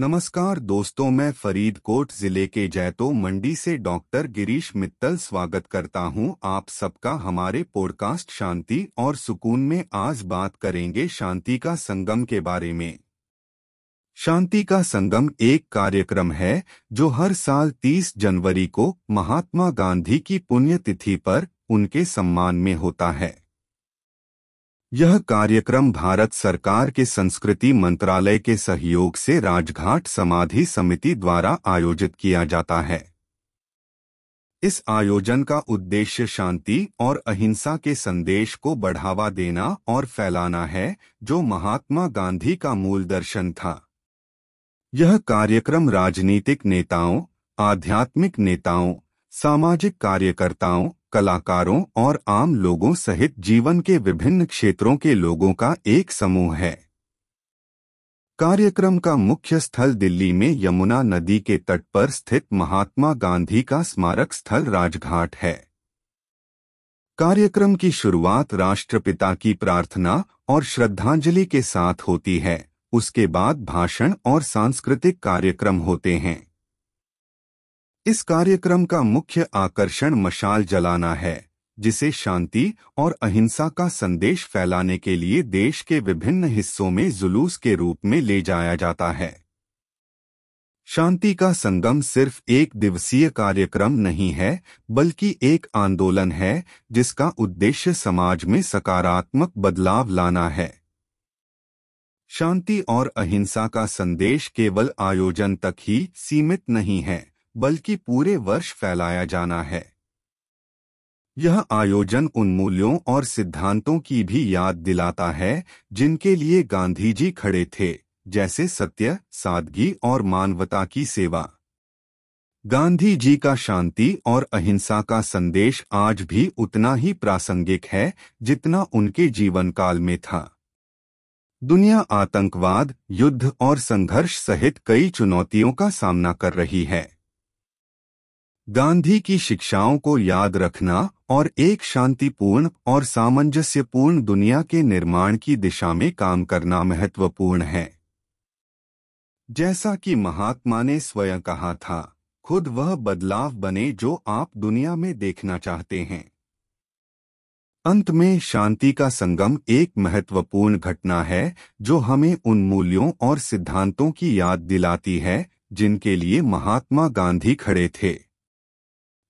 नमस्कार दोस्तों, मैं फरीदकोट ज़िले के जैतो मंडी से डॉक्टर गिरीश मित्तल स्वागत करता हूँ। आप सबका हमारे पॉडकास्ट शांति और सुकून में आज बात करेंगे शांति का संगम के बारे में। शांति का संगम एक कार्यक्रम है, जो हर साल 30 जनवरी को महात्मा गांधी की पुण्यतिथि पर उनके सम्मान में होता है। यह कार्यक्रम भारत सरकार के संस्कृति मंत्रालय के सहयोग से राजघाट समाधि समिति द्वारा आयोजित किया जाता है। इस आयोजन का उद्देश्य शांति और अहिंसा के संदेश को बढ़ावा देना और फैलाना है, जो महात्मा गांधी का मूल दर्शन था। यह कार्यक्रम राजनीतिक नेताओं, आध्यात्मिक नेताओं, सामाजिक कार्यकर्ताओं कलाकारों और आम लोगों सहित जीवन के विभिन्न क्षेत्रों के लोगों का एक समूह है। कार्यक्रम का मुख्य स्थल दिल्ली में यमुना नदी के तट पर स्थित महात्मा गांधी का स्मारक स्थल राजघाट है। कार्यक्रम की शुरुआत राष्ट्रपिता की प्रार्थना और श्रद्धांजलि के साथ होती है। उसके बाद भाषण और सांस्कृतिक कार्यक्रम होते हैं। इस कार्यक्रम का मुख्य आकर्षण मशाल जलाना है, जिसे शांति और अहिंसा का संदेश फैलाने के लिए देश के विभिन्न हिस्सों में जुलूस के रूप में ले जाया जाता है। शांति का संगम सिर्फ़ एक दिवसीय कार्यक्रम नहीं है, बल्कि एक आंदोलन है, जिसका उद्देश्य समाज में सकारात्मक बदलाव लाना है। शांति और अहिंसा का संदेश केवल आयोजन तक ही सीमित नहीं है बल्कि पूरे वर्ष फैलाया जाना है। यह आयोजन उन मूल्यों और सिद्धांतों की भी याद दिलाता है, जिनके लिए गांधी जी खड़े थे, जैसे सत्य, सादगी और मानवता की सेवा। गांधी जी का शांति और अहिंसा का संदेश आज भी उतना ही प्रासंगिक है, जितना उनके जीवन काल में था। दुनिया आतंकवाद, युद्ध और संघर्ष सहित कई चुनौतियों का सामना कर रही है। गांधी की शिक्षाओं को याद रखना और एक शांतिपूर्ण और सामंजस्यपूर्ण दुनिया के निर्माण की दिशा में काम करना महत्वपूर्ण है। जैसा कि महात्मा ने स्वयं कहा था, खुद वह बदलाव बने जो आप दुनिया में देखना चाहते हैं। अंत में शांति का संगम एक महत्वपूर्ण घटना है जो हमें उन मूल्यों और सिद्धांतों की याद दिलाती है जिनके लिए महात्मा गांधी खड़े थे।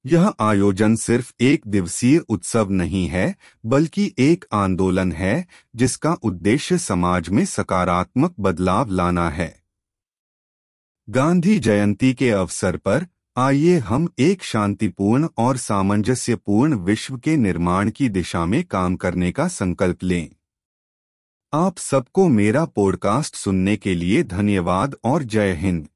यह आयोजन सिर्फ़ एक दिवसीय उत्सव नहीं है, बल्कि एक आंदोलन है, जिसका उद्देश्य समाज में सकारात्मक बदलाव लाना है। गांधी जयंती के अवसर पर, आइए हम एक शांतिपूर्ण और सामंजस्यपूर्ण विश्व के निर्माण की दिशा में काम करने का संकल्प लें। आप सबको मेरा पॉडकास्ट सुनने के लिए धन्यवाद और जय हिंद।